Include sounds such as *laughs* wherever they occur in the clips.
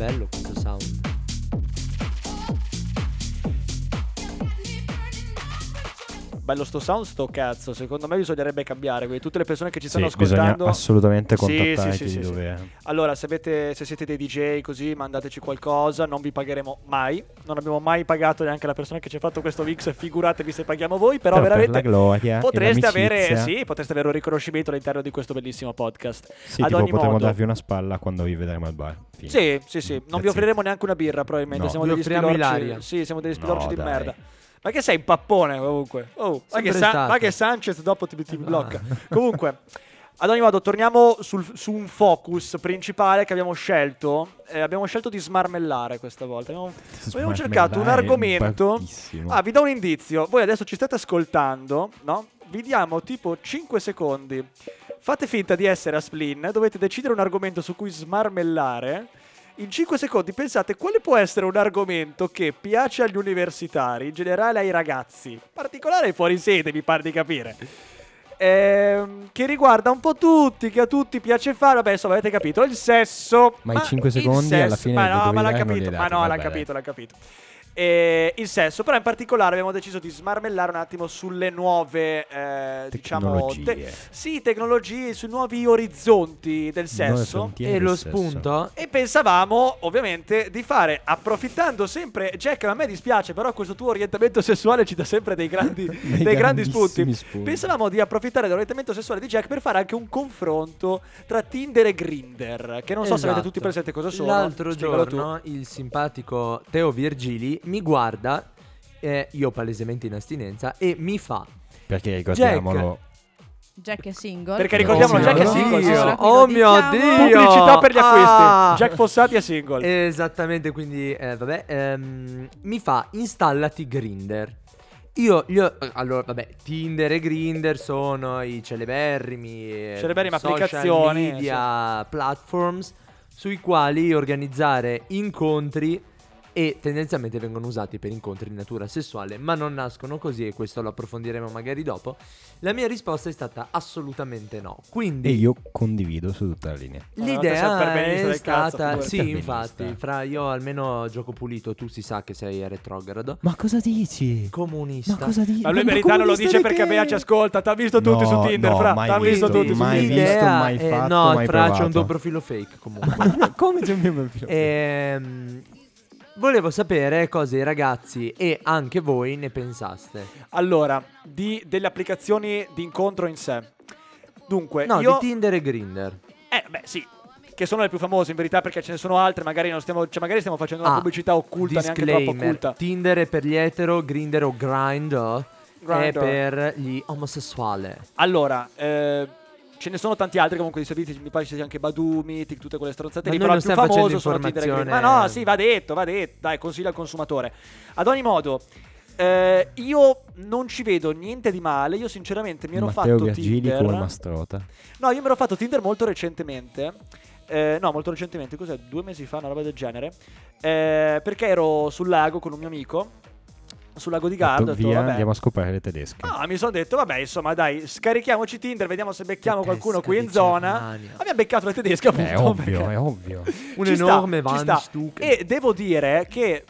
bello questo sound. Bello sto sound, sto cazzo. Secondo me bisognerebbe cambiare. Quindi tutte le persone che ci stanno Sì, ascoltando. assolutamente Sì, sì, sì, sì, di sì. Allora, se, avete, se siete dei DJ così, mandateci qualcosa. Non vi pagheremo mai. Non abbiamo mai pagato neanche la persona che ci ha fatto questo mix. Figuratevi se paghiamo voi. Però, Però per veramente la gloria potreste avere, sì, potreste avere un riconoscimento all'interno di questo bellissimo podcast. Sì, Ad tipo ogni potremo modo. darvi una spalla quando vi vedremo al bar. Fine. Sì, sì, sì. Non That's vi it. offriremo neanche una birra, probabilmente. No. Siamo degli spilorci. Sì, siamo degli spilorci No, di dai. merda. Ma che sei un pappone comunque. Oh, ma che, Sa- stato. ma che Sanchez dopo ti, ti blocca. Comunque, ad ogni modo, torniamo sul- su un focus principale che abbiamo scelto. Eh, abbiamo scelto di smarmellare questa volta. Abbiamo, abbiamo cercato un argomento. Ah, vi do un indizio. Voi adesso ci state ascoltando, no? Vi diamo tipo 5 secondi. Fate finta di essere a Splin, dovete decidere un argomento su cui smarmellare. In 5 secondi pensate quale può essere un argomento che piace agli universitari, in generale ai ragazzi, in particolare ai fuori sede, mi pare di capire. Ehm, che riguarda un po' tutti, che a tutti piace fare, vabbè, insomma, avete capito, il sesso. Ma i cinque il secondi alla sesso- fine ma no, ma l'ha capito, ma no, l'ha capito, l'ha capito. E il sesso, però in particolare abbiamo deciso di smarmellare un attimo sulle nuove, eh, diciamo, te- Tecnologie. sì, tecnologie, sui nuovi orizzonti del sesso. E lo sesso. spunto? E pensavamo ovviamente di fare, approfittando sempre, Jack a me dispiace, però questo tuo orientamento sessuale ci dà sempre dei grandi, *laughs* Dei dei grandi spunti. spunti. Pensavamo di approfittare dell'orientamento sessuale di Jack per fare anche un confronto tra Tinder e Grinder, che non so se avete Esatto. tutti presente cosa sono. L'altro Spiegalo tu. giorno il simpatico Teo Virgili mi guarda, eh, io palesemente in astinenza, e mi fa Perché ricordiamolo. Jack è single. Perché ricordiamolo, Oh Jack è single, Dio, sì, sì. Oh mio Dio! Pubblicità per gli acquisti. Ah! Jack Fossati è single. Esattamente, quindi eh, vabbè, ehm, mi fa installati Grinder. Io eh, allora, vabbè, Tinder e Grinder sono i celeberrimi, eh, Celeberrimi social applicazioni, media platforms sui quali organizzare incontri e tendenzialmente vengono usati per incontri di natura sessuale, ma non nascono così e questo lo approfondiremo magari dopo. La mia risposta è stata assolutamente no. Quindi E io condivido su tutta la linea. L'idea è cazzo, stata, figurati. sì, infatti, fra io almeno gioco pulito, tu si sa che sei retrogrado. Ma cosa dici? Comunista. Ma cosa dici? Ma lui in verità non lo dice perché Bea ci ascolta. T'ha visto tutti su No, Tinder, no, fra. T'ha visto visto, tutti su mai Tinder. visto, mai fatto, no, mai fra c'è un provato. tuo profilo fake comunque. *laughs* Come c'è un mio profilo? Ehm, volevo sapere cosa i ragazzi e anche voi ne pensaste. Allora, di, delle applicazioni di incontro in sé. Dunque, No, io... di Tinder e Grinder. Eh, beh, sì. Che sono le più famose in verità perché ce ne sono altre, magari, non stiamo, cioè, magari stiamo facendo una Ah, pubblicità occulta, neanche troppo occulta. Tinder è per gli etero, Grinder o Grindr è Grindr. per gli omosessuali. Allora, eh, ce ne sono tanti altri comunque di servizi, mi pare ci sia anche Badu, Mythic, tutte quelle stronzate lì, però il più famoso sono Tinder Grindr. Ma no, sì, va detto, va detto, dai, consiglio al consumatore. Ad ogni modo, eh, io non ci vedo niente di male, io sinceramente mi ero Matteo fatto Virgili Tinder. come Mastrota. No, io mi ero fatto Tinder molto recentemente. Eh, no, molto recentemente, cos'è? Due mesi fa, una roba del genere. Eh, perché ero sul lago con un mio amico. Sul lago di Garda. Detto, ho detto, via, vabbè. andiamo a scoprire le tedesche. Ah, mi sono detto, vabbè, insomma, dai, scarichiamoci Tinder, vediamo se becchiamo Tedesca qualcuno qui in zona. Germania. Abbiamo beccato le tedesche, appunto. È ovvio, perché- è ovvio. *laughs* Un Ci sta, enorme ci sta. E devo dire che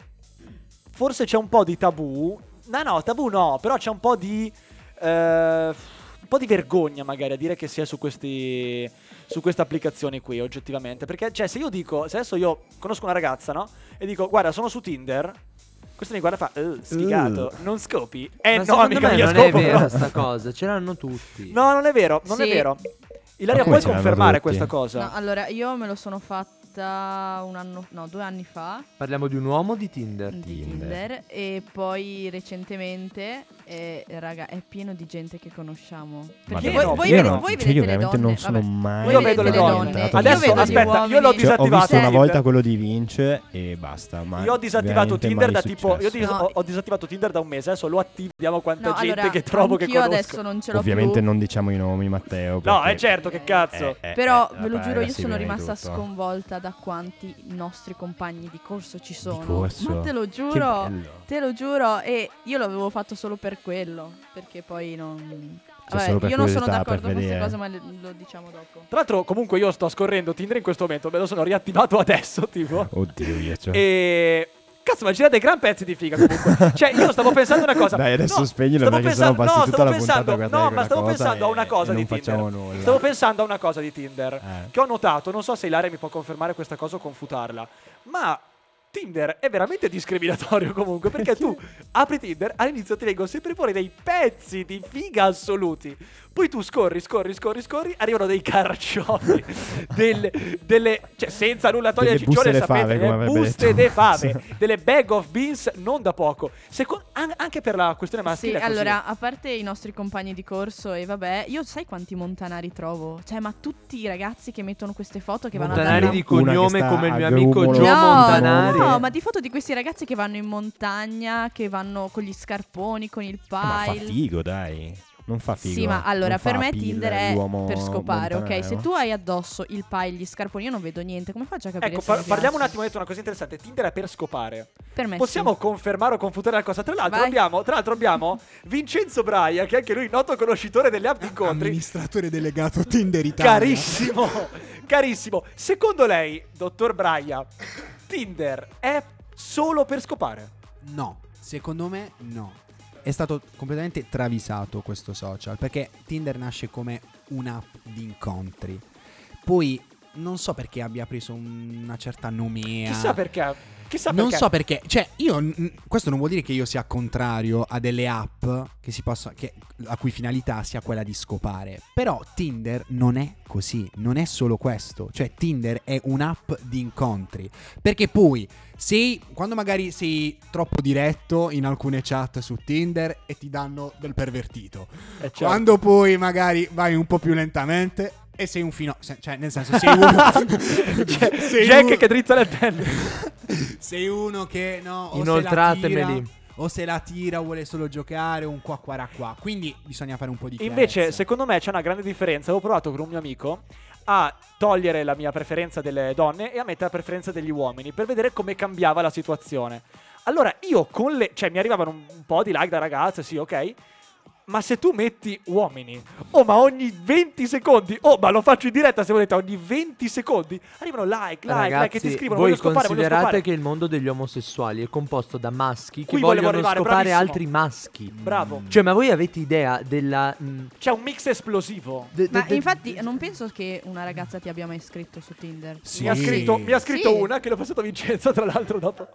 forse c'è un po' di tabù. No, no, tabù no, però c'è un po' di. eh, un po' di vergogna magari a dire che sia su questi. Su queste applicazioni qui, oggettivamente. Perché, cioè, se io dico. Se adesso io conosco una ragazza, no? E dico, guarda, sono su Tinder. Questo mi guarda e fa, "Eh, sfigato, non scopi? Eh Ma no, me mia, non scopo è vera però." sta cosa, ce l'hanno tutti. No, non è vero, non è Sì. vero. Ilaria, Ma come puoi ce l'hanno confermare tutti? questa cosa? No, allora, io me lo sono fatta un anno, no, due anni fa Parliamo di un uomo di Tinder? di Tinder. Tinder e poi recentemente, eh, raga, è pieno di gente che conosciamo. Perché voi, voi pieno. vedete, voi Cioè, io le veramente donne, non sono vabbè. mai Io vedo le donne. Io Adesso, vedo gli aspetta, io l'ho Cioè, ho disattivato visto una volta quello di Vince e basta. Ma Io ho disattivato Tinder da tipo. Io dis- No. ho, disattivato Tinder da un mese. Adesso lo attivo. Vediamo quanta No, gente allora, che trovo che conosco. adesso non ce l'ho Ovviamente più. non diciamo i nomi, Matteo. No, è certo, che cazzo. Eh, eh, Però eh, ve lo giuro, io sono vede rimasta tutto. sconvolta da quanti nostri compagni di corso ci sono. corso? Ma te lo giuro, te lo giuro. E io l'avevo fatto solo per quello. Perché poi non. Vabbè, solo per io non sono d'accordo con queste cose, ma le- lo diciamo dopo. Tra l'altro, comunque, io sto scorrendo Tinder in questo momento. Me lo sono riattivato adesso, tipo. *laughs* Oddio, io cioè. E. Cazzo, ma gira dei gran pezzi di figa comunque. *laughs* cioè, io stavo pensando una cosa. Dai, adesso No, spegnilo stavo perché sennò pensando- passi no, tutta la puntata a pensando- guardare No, ma stavo pensando a una cosa di Tinder. facciamo nulla. Stavo pensando a una cosa di Tinder. Eh. Che ho notato, non so se Ilaria mi può confermare questa cosa o confutarla. Ma. Tinder è veramente discriminatorio *laughs* comunque perché tu apri Tinder all'inizio ti vengono sempre fuori dei pezzi di figa assoluti poi tu scorri scorri scorri scorri arrivano dei carciofi *laughs* delle, delle cioè senza nulla togliere Delle ciccione buste de sapete fave, delle avrebbe buste detto. de *laughs* fave delle bag of beans non da poco Seco- an- anche per la questione Sì, maschile così. allora, a parte i nostri compagni di corso e vabbè, io sai quanti montanari trovo? Cioè, ma tutti i ragazzi che mettono queste foto che vanno a Montanari di cognome come il mio amico. Gio No, Montanari. No, ma di foto di questi ragazzi che vanno in montagna, che vanno con gli scarponi, con il Ma fa pile. figo, dai. Non fa figo. Sì, ma allora Non fa per me Tinder è per scopare, ok? Se tu hai addosso il pile, gli scarponi, io non vedo niente. Come faccio a capire Ecco, par- parliamo un attimo, ho detto una cosa interessante. Tinder è per scopare. Per me Possiamo sì. confermare o confutare la cosa. Tra l'altro, Vai. abbiamo, tra l'altro abbiamo *laughs* Vincenzo Braia, che è anche lui noto conoscitore delle app di incontri. Amministratore delegato Tinder Italia. Carissimo, carissimo. Secondo lei, dottor Braia, Tinder è solo per scopare? No, secondo me no. È stato completamente travisato questo social perché Tinder nasce come un'app di incontri. Poi non so perché abbia preso una certa nomea. Chissà perché. Chissà Non perché. so perché, cioè io questo non vuol dire che io sia contrario a delle app che si possa, che, la cui finalità sia quella di scopare. Però Tinder non è così, non è solo questo. Cioè Tinder è un'app di incontri. Perché poi sei, quando magari sei troppo diretto in alcune chat su Tinder e ti danno del pervertito. Eh, certo. Quando poi magari vai un po' più lentamente e sei un fino, se- cioè nel senso sei uno *laughs* Cioè, *laughs* sei Jack uno- che drizza le penne. *laughs* sei uno che no, o Inoltratemeli. Se la tira, o se la tira vuole solo giocare un qua qua qua. Quindi bisogna fare un po' di chiarezza. Invece, secondo me c'è una grande differenza. Avevo provato con un mio amico a togliere la mia preferenza delle donne e a mettere la preferenza degli uomini per vedere come cambiava la situazione. Allora, io con le. cioè, mi arrivavano un, un po' di like da ragazze, sì, ok. Ma se tu metti uomini, oh, ma ogni 20 secondi, oh, ma lo faccio in diretta se volete, ogni 20 secondi arrivano like, like, like, che ti Ragazzi, scrivono, voi voglio scopare, considerate che il mondo degli omosessuali è composto da maschi che Qui volevo vogliono arrivare, scopare bravissimo. altri maschi. Bravo. Cioè, ma voi avete idea della. mh, C'è un mix esplosivo. de- Ma de- de- infatti non penso che una ragazza ti abbia mai scritto su Tinder. Sì. Mi ha scritto, mi ha scritto Sì. una che l'ho passato a Vincenzo, tra l'altro, dopo.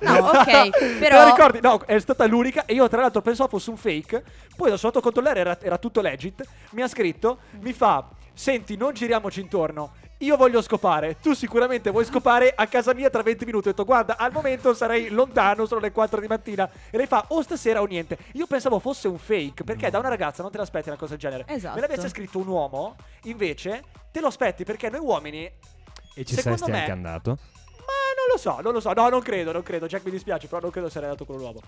No, ok, *laughs* Te però- la ricordi? No, è stata l'unica. E io, tra l'altro, pensavo fosse un fake. Poi a controllare, era, era tutto legit. Mi ha scritto, mi fa: Senti, non giriamoci intorno. Io voglio scopare. Tu sicuramente vuoi scopare a casa mia tra 20 minuti. Ho detto, guarda, al momento sarei lontano, sono le 4 di mattina. E lei fa, o stasera o niente. Io pensavo fosse un fake, perché da una ragazza non te l'aspetti una cosa del genere. Esatto. Me l'avesse scritto un uomo, invece, te lo aspetti perché noi uomini E ci Secondo saresti me- anche andato? ma non lo so, non lo so. No, non credo, non credo. Jack mi dispiace, però non credo sarei andato con l'uomo.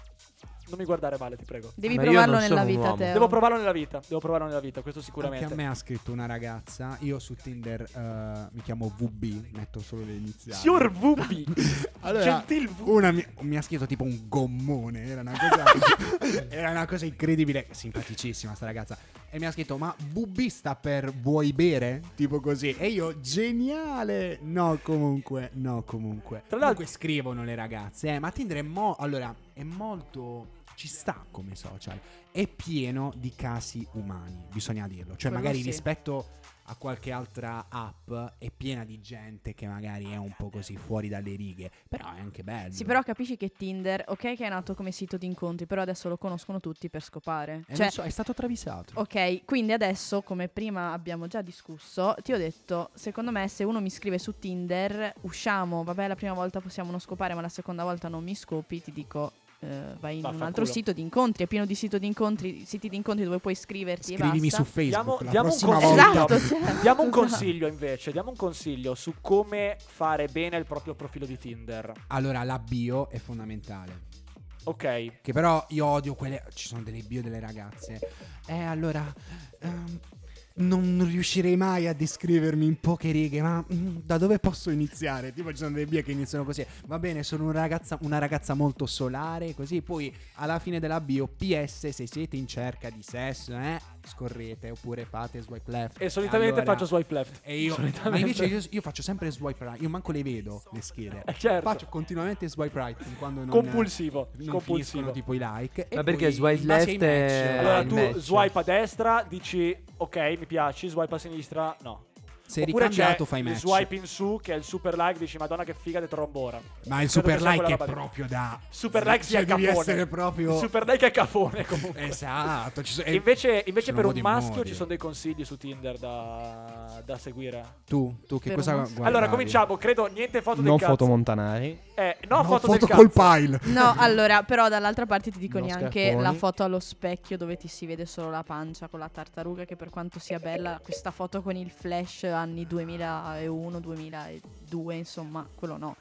Non mi guardare male, ti prego. Devi Ma provarlo nella vita, uomo. Teo. Devo provarlo nella vita. Devo provarlo nella vita, questo Anche sicuramente. a me ha scritto una ragazza. Io su Tinder eh, mi chiamo VB, metto solo le iniziali. Signor VB. *laughs* Allora, Gentil V. una mi, mi ha scritto tipo un gommone. Era una cosa, *laughs* era una cosa incredibile. Simpaticissima sta ragazza. E mi ha scritto: Ma VB sta per vuoi bere? Tipo così. E io, geniale. No, comunque, no, comunque. Tra l'altro- Comunque scrivono le ragazze. Eh, ma Tinder è, mo- allora, è molto. Ci sta come social. È pieno di casi umani, bisogna dirlo. Cioè, Quello magari sì. rispetto a qualche altra app è piena di gente che magari è un po' così fuori dalle righe. Però è anche bello. Sì, però capisci che Tinder, ok che è nato come sito di incontri, però adesso lo conoscono tutti per scopare. Eh, cioè, so, è stato travisato. ok, quindi adesso, come prima abbiamo già discusso, ti ho detto, secondo me se uno mi scrive su Tinder, usciamo, vabbè la prima volta possiamo non scopare, ma la seconda volta non mi scopi, ti dico... eh, vai in un Vaffanculo. altro sito di incontri, è pieno di sito di incontri, siti di incontri dove puoi iscriverti Scrivimi e su. Facebook. Diamo- la diamo un consiglio. volta. Esatto, cioè. Diamo un Esatto. consiglio invece, diamo un consiglio su come fare bene il proprio profilo di Tinder. Allora, la bio è fondamentale. Ok. Che però io odio quelle. Ci sono delle bio delle ragazze. Eh, allora. ehm, non riuscirei mai a descrivermi in poche righe, ma mm, da dove posso iniziare? Tipo ci sono delle bio che iniziano così. Va bene, sono una ragazza, una ragazza molto solare, così poi alla fine della bio PS se siete in cerca di sesso, eh, scorrete oppure fate swipe left. E solitamente allora- faccio swipe left. E io, ma invece io, io faccio sempre swipe right, io manco le vedo le schede. Eh, certo. Faccio continuamente swipe right quando non Compulsivo, non compulsivo. tipo i like. E Ma perché poi, swipe left è- match, Allora tu match. swipe a destra, dici ok, mi piaci, swipe a sinistra, no. Se Oppure ricambiato c'è fai match. swipe in su che è il super like, dici madonna che figa di trombora. Ma il Credo super sia like è proprio da Super like cioè, sia devi cafone. essere proprio Il super like è cafone comunque. Esatto, ci so- e Invece, invece per un maschio modi. ci sono dei consigli su Tinder da, da seguire. tu, tu che Per cosa guardavi? Allora, cominciamo. Credo niente foto Non del cazzo. foto montanari. Eh, no, No, foto, foto del col cazzo. pile. No, allora, però dall'altra parte ti dico No neanche scarponi. la foto allo specchio dove ti si vede solo la pancia con la tartaruga, che per quanto sia bella, questa foto con il flash anni 2001-2002, insomma, quello no.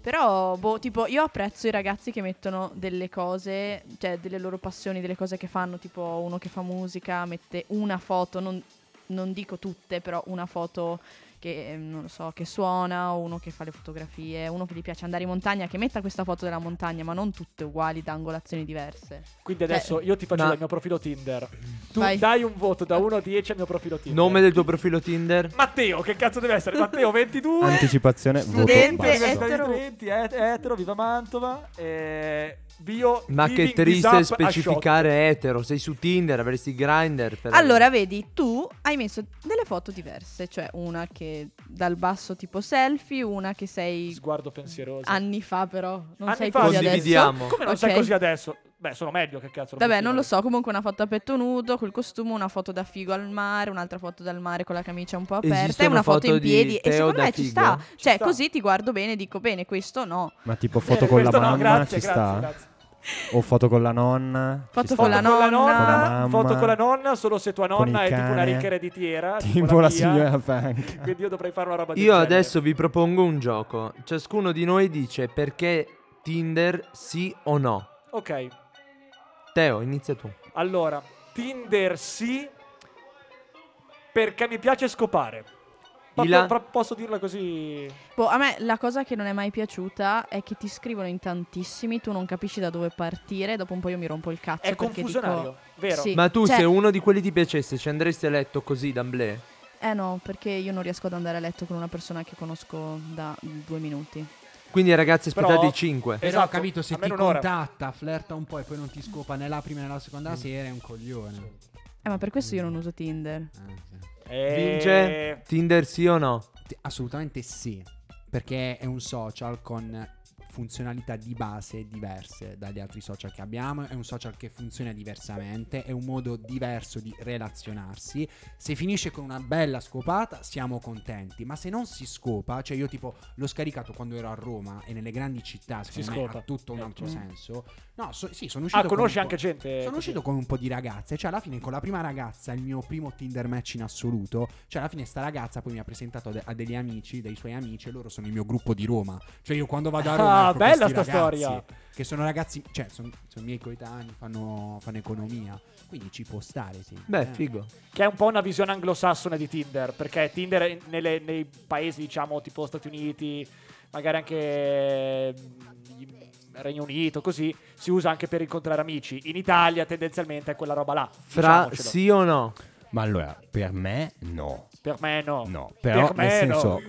Però, boh, tipo, io apprezzo i ragazzi che mettono delle cose, cioè delle loro passioni, delle cose che fanno, tipo uno che fa musica, mette una foto, non, non dico tutte, però una foto che, eh, non lo so, che suona, o uno che fa le fotografie, uno che gli piace andare in montagna, che metta questa foto della montagna, ma non tutte uguali, da angolazioni diverse. Quindi adesso io ti faccio Ma- vedere il mio profilo Tinder. Tu Vai. dai un voto da 1 a 10 al mio profilo Tinder. Nome del tuo profilo Tinder? Matteo, che cazzo deve essere? Matteo 22. Anticipazione. voto Studente, etero. Trenti, et- etero, viva Mantova. eh, bio Ma che triste specificare etero. Sei su Tinder, avresti grinder. Per Allora, vedi, tu hai messo delle foto diverse, cioè una che dal basso tipo selfie, una che sei Sguardo pensieroso. anni fa però, non Anni sei fa, così adesso. Come non Ok. sei così adesso? Beh, sono meglio che cazzo. Vabbè, non lo so, comunque una foto a petto nudo, col costume, una foto da figo al mare, un'altra foto dal mare con la camicia un po' aperta e una foto foto in di piedi. E secondo me ci sta. Ci Cioè, sta. così ti guardo bene e dico bene, questo no. Ma tipo foto con la questo no, mamma grazie, ci grazie, sta? grazie. O foto con la nonna? Foto con la con la nonna. nonna, Con la mamma. foto con la nonna, solo se tua nonna è tipo una cane. ricca ereditiera. Tipo la mia. signora *laughs* Frank. Quindi io dovrei fare una roba del Io genere. adesso vi propongo un gioco. Ciascuno di noi dice perché Tinder sì o no. Ok, Teo, inizia tu. allora, Tinder sì, perché mi piace scopare. Proprio- Ila? pro- posso dirla così? Boh, a me la cosa che non è mai piaciuta è che ti scrivono in tantissimi, tu non capisci da dove partire, dopo un po' io mi rompo il cazzo È confusionario, dico vero? Sì. Ma tu, Cioè- se uno di quelli ti piacesse, ci andresti a letto così d'amblè? Eh no, perché io non riesco ad andare a letto con una persona che conosco da due minuti. Quindi, ragazzi, aspettate Però- i 5. Però Esatto, ho capito, se ti un'ora. contatta, flirta un po' e poi non ti scopa né la prima né la seconda sera, è un coglione. Eh, ma per questo io non uso Tinder. Eh, sì. Eh, Vince? Tinder sì o no? Assolutamente sì, perché è un social con funzionalità di base diverse dagli altri social che abbiamo, è un social che funziona diversamente, è un modo diverso di relazionarsi. Se finisce con una bella scopata siamo contenti, ma se non si scopa, cioè io tipo l'ho scaricato quando ero a Roma e nelle grandi città, secondo me scopa. ha tutto un Eh, altro mm. senso. No, so- sì, sono uscito Ah, con conosci anche gente? sono uscito con un po' di ragazze, cioè alla fine con la prima ragazza, il mio primo Tinder match in assoluto, cioè alla fine sta ragazza poi mi ha presentato a degli amici, dei suoi amici e loro sono il mio gruppo di Roma. Cioè io quando vado a *laughs* Roma... Ah, ecco bella sta ragazzi storia. Che sono ragazzi, cioè sono, sono miei coetanei, fanno, fanno economia, quindi ci può stare, sì. Beh, Eh. figo. Che è un po' una visione anglosassone di Tinder, perché Tinder in- nelle- nei paesi, diciamo, tipo Stati Uniti, magari anche mm, Regno Unito, così, si usa anche per incontrare amici. In Italia tendenzialmente è quella roba là. Fra sì o no? Ma allora, per me no. Per me no. No, però Per nel me no.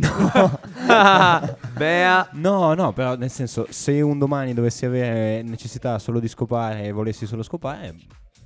No. *laughs* Bea. no, no, però nel senso, se un domani dovessi avere necessità solo di scopare e volessi solo scopare,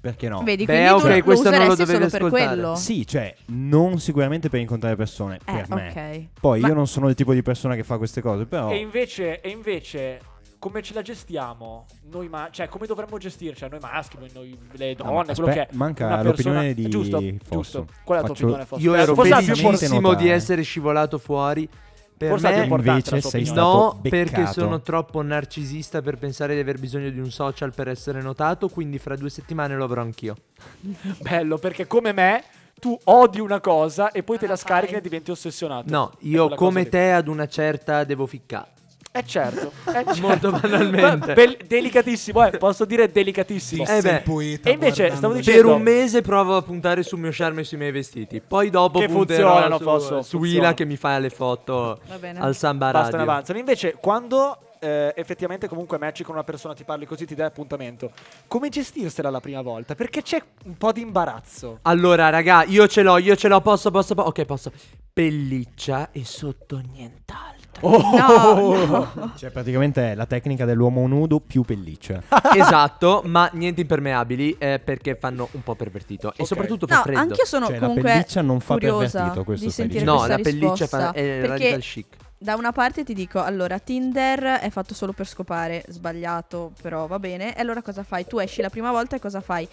perché no? Vedi, Beh, quindi tu ok, lo questo non lo dovevi solo per ascoltare. quello. Sì, cioè, non sicuramente per incontrare persone, Eh, per me. ok. Poi Ma- io non sono il tipo di persona che fa queste cose, però... E invece, e invece, come ce la gestiamo? Noi ma- cioè, come dovremmo gestirci? Noi maschi, noi, le No, donne, ma quello che è. manca Una l'opinione persona- di Giusto, Fosso. giusto. Qual è la tua opinione, Fosso? Io ero felicissimo di essere scivolato fuori. Per Forse me, invece sei no, perché sono troppo narcisista per pensare di aver bisogno di un social per essere notato. Quindi, fra due settimane lo avrò anch'io. *laughs* Bello, perché come me, tu odi una cosa e poi te la Ah, scarichi e diventi ossessionato. No, È io come te ad una certa devo ficcare. Eh certo, eh *laughs* certo. Molto banalmente. Bel- delicatissimo, eh, posso dire delicatissimo. Eh beh, poeta e invece stavo Per dicendo- un mese provo a puntare sul mio charme e sui miei vestiti. Poi dopo Che funzionano, su, Fosso, su. Ila che mi fa le foto Va bene. al Samba Bastano e Radio. avanzano. Invece, quando eh, effettivamente comunque matchi con una persona, ti parli così, ti dai appuntamento, come gestirsela la prima volta? Perché c'è un po' di imbarazzo. Allora, raga, io ce l'ho, io ce l'ho, posso, posso, posso. Ok, posso. Pelliccia e sotto nient'altro. Oh! *laughs* No, no. *laughs* Cioè, praticamente è la tecnica dell'uomo nudo più pelliccia. *laughs* esatto, ma niente impermeabili eh, perché fanno un po' pervertito. E Ok. soprattutto fa No, freddo. anch'io sono Cioè, la comunque pelliccia non fa pervertito, questo di sentire No, la pelliccia fa, è perché radical chic. Da una parte ti dico, allora, Tinder è fatto solo per scopare, sbagliato, però va bene. E allora cosa fai? Tu esci la prima volta e cosa fai?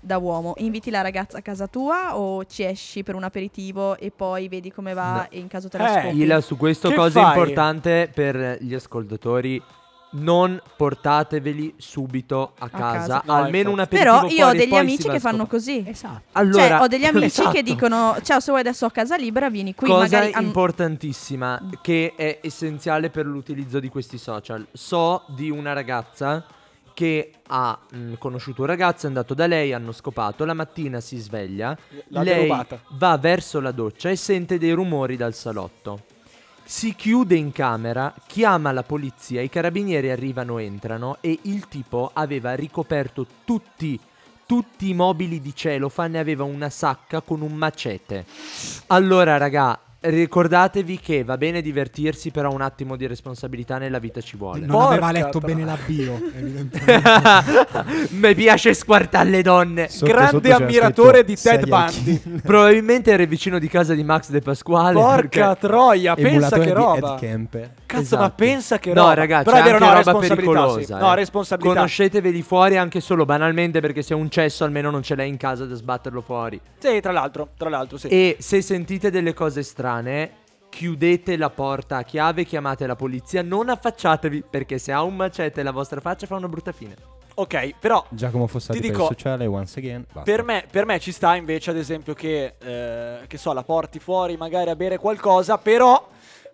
Da uomo, inviti la ragazza a casa tua o ci esci per un aperitivo e poi vedi come va No. e in caso te la Eh, scopi? Ila, su questo Che cosa fai? importante per gli ascoltatori. Non portateveli subito a, casa, casa. No, almeno infatti. un aperitivo Però io ho fuori e degli amici che a fanno così. Esatto. Allora, cioè, ho degli amici esatto. che dicono: Ciao, se vuoi adesso ho casa libera, vieni qui. Cosa magari importantissima che è essenziale per l'utilizzo di questi social. So di una ragazza che ha mh, conosciuto un ragazzo, è andato da lei, hanno scopato, la mattina si sveglia, L'ha lei derubata. va verso la doccia e sente dei rumori dal salotto. Si chiude in camera, chiama la polizia, i carabinieri arrivano, entrano e il tipo aveva ricoperto tutti, tutti i mobili di cellophane e aveva una sacca con un macete. Allora, raga, ricordatevi che va bene divertirsi, però un attimo di responsabilità nella vita ci vuole. Non aveva Porca letto tra- bene la bio, *laughs* evidentemente. Mi piace squartare le donne. Sotto, Grande sotto ammiratore di Ted Bundy. *laughs* Probabilmente era vicino di casa di Max De Pasquale. Porca perché- troia, pensa che di roba. Ed Kemper. Cazzo, Esatto. ma pensa che No, roba. ragazzi, Però è vero, no, roba pericolosa. sì. No, eh. responsabilità. Conosceteveli fuori anche solo banalmente perché se è un cesso almeno non ce l'hai in casa da sbatterlo fuori. Sì, tra l'altro, tra l'altro, sì. E se sentite delle cose strane, chiudete la porta a chiave, chiamate la polizia, non affacciatevi perché se ha un macete la vostra faccia fa una brutta fine. Ok, però Giacomo Fossati Ti per dico- il sociale, once again. Per me, per me ci sta invece, ad esempio, che, eh, che so, la porti fuori magari a bere qualcosa, però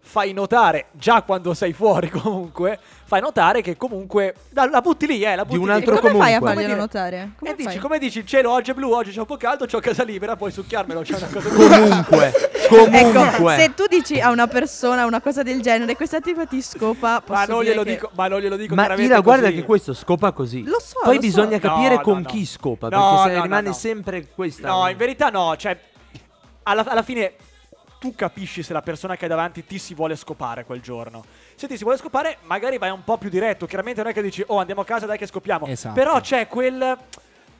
fai notare, già quando sei fuori *laughs* comunque, fai notare che comunque la, la butti lì, eh, la butti un lì. E altro come fai a comunque. farglielo Come notare? Come e dici, fai? come dici, il cielo oggi è blu, oggi c'è un po' caldo, c'ho casa libera, puoi succhiarmelo, c'è una cosa Comunque, comunque. Ecco, se tu dici a una persona una cosa del genere, questa tipa ti scopa, Ma non glielo che- dico, ma non glielo dico Ma chiaramente Ira, guarda così. che questo scopa così. Lo so, Poi lo so. bisogna capire No, con no, no. chi scopa. No, perché se rimane no. sempre questa. No, in verità no, cioè alla, alla fine tu capisci se la persona che hai davanti ti si vuole scopare quel giorno. Se ti si vuole scopare, magari vai un po' più diretto. Chiaramente non è che dici "Oh, andiamo a casa, dai che scopiamo". Esatto. Però c'è quel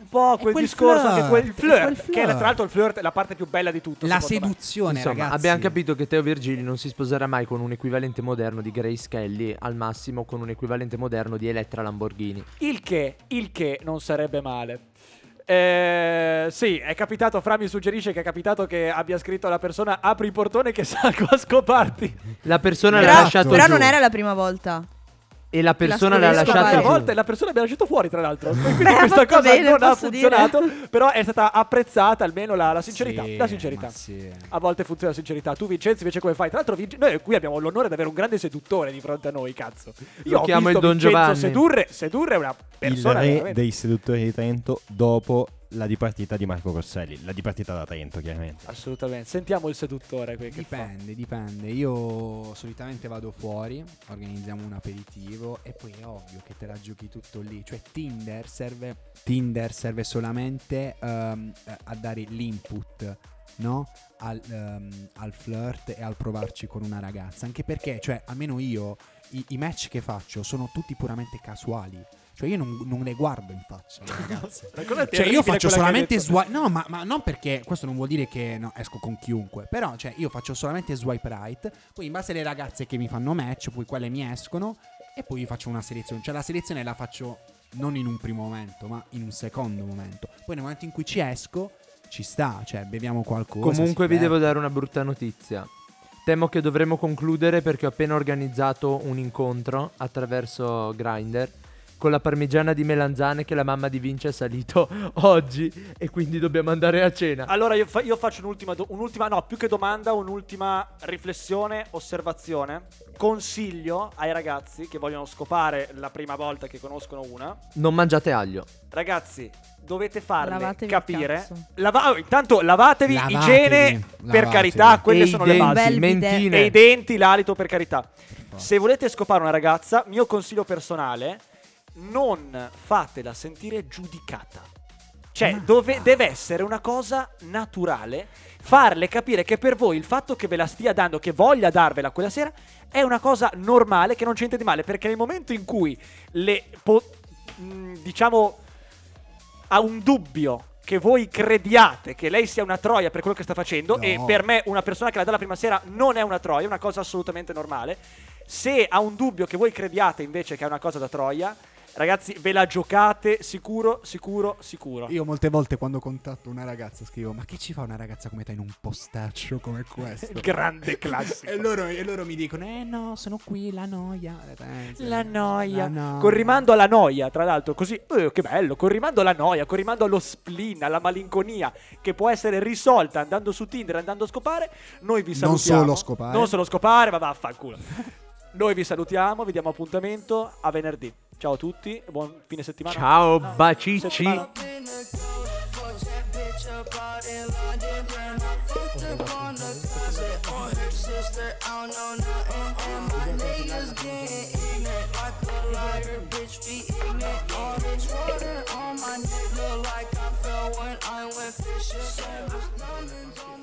un po' quel, quel discorso flirt, che quel è flirt, quel che è flirt. tra l'altro il flirt è la parte più bella di tutto, La secondo me. seduzione, Insomma, ragazzi. abbiamo capito che Teo Virgili non si sposerà mai con un equivalente moderno di Grace Kelly, al massimo con un equivalente moderno di Elettra Lamborghini. Il che, il che non sarebbe male. Eh, sì, è capitato, Fra mi suggerisce che è capitato che abbia scritto alla persona apri il portone che *laughs* salgo a scoparti. La persona Però, l'ha lasciato però giù. non era la prima volta. E la persona La l'ha scoperta lasciato Una giù. volta e la persona abbia lasciato fuori, tra l'altro. *laughs* Quindi Beh, ha questa fatto cosa bene, non ha posso dire. funzionato. Però è stata apprezzata almeno la, la sincerità. Sì, la sincerità. ma sì. A volte funziona la sincerità. Tu, Vincenzo, invece come fai? Tra l'altro, Vince- noi qui abbiamo l'onore di avere un grande seduttore di fronte a noi, cazzo. Io Lo ho chiamo visto il Don Vincenzo Giovanni. sedurre, sedurre una Il persona re veramente- dei seduttori di Trento dopo la dipartita di Marco Rosselli. La dipartita da Trento, chiaramente. Assolutamente. Sentiamo il seduttore qui. Dipende, dipende. Io solitamente vado fuori, organizziamo un aperitivo e poi è ovvio che te la giochi tutto lì. Cioè Tinder serve, Tinder serve solamente eh, a dare l'input, no? Al, ehm, al flirt e al provarci con una ragazza. Anche perché, cioè, almeno io, i, i match che faccio sono tutti puramente casuali. Cioè io non, non le guardo in faccia *laughs* cosa Cioè, io faccio solamente swipe. No, ma, ma non perché questo non vuol dire che no, esco con chiunque. Però, cioè, io faccio solamente swipe right. Poi, in base alle ragazze che mi fanno match, poi quelle mi escono. E poi faccio una selezione. Cioè, la selezione la faccio non in un primo momento, ma in un secondo momento. Poi, nel momento in cui ci esco, ci sta. Cioè, beviamo qualcosa. Comunque vi devo dare una brutta notizia. Temo che dovremo concludere perché ho appena organizzato un incontro attraverso Grindr con la parmigiana di melanzane che la mamma di Vince è salito *laughs* oggi e quindi dobbiamo andare a cena. Allora io, fa- io faccio un'ultima, do- un'ultima, no, più che domanda, un'ultima riflessione, osservazione. Consiglio ai ragazzi che vogliono scopare la prima volta che conoscono una. Non mangiate aglio. Ragazzi, dovete farle Lavatevi capire. Lava- oh, intanto lavatevi, Lavatevi, igiene per lavatevi. carità, quelle E sono le basi. Mentine. E i denti, l'alito per carità. Se volete scopare una ragazza, mio consiglio personale, non fatela sentire giudicata. Cioè, dove- deve essere una cosa naturale, farle capire che per voi il fatto che ve la stia dando, che voglia darvela quella sera, è una cosa normale, che non niente di male, perché nel momento in cui le, po- mh, diciamo, ha un dubbio che voi crediate che lei sia una troia per quello che sta facendo, No. e per me una persona che la dà la prima sera non è una troia, è una cosa assolutamente normale. Se ha un dubbio che voi crediate invece che è una cosa da troia, ragazzi, ve la giocate sicuro, sicuro, sicuro. Io molte volte quando contatto una ragazza scrivo ma che ci fa una ragazza come te in un postaccio come *laughs* questo? Grande *laughs* classico. e, loro, e loro mi dicono eh no sono qui la noia. Eh. La noia. Noia. Con rimando alla noia, tra l'altro, così, eh, che bello, con rimando alla noia, con rimando allo spleen, alla malinconia, che può essere risolta andando su Tinder, andando a scopare, noi vi Non salutiamo. solo scopare. Non solo scopare, ma vaffanculo. noi vi salutiamo, vi diamo appuntamento a venerdì. Ciao a tutti, buon fine settimana. Ciao, No, bacici. settimana. All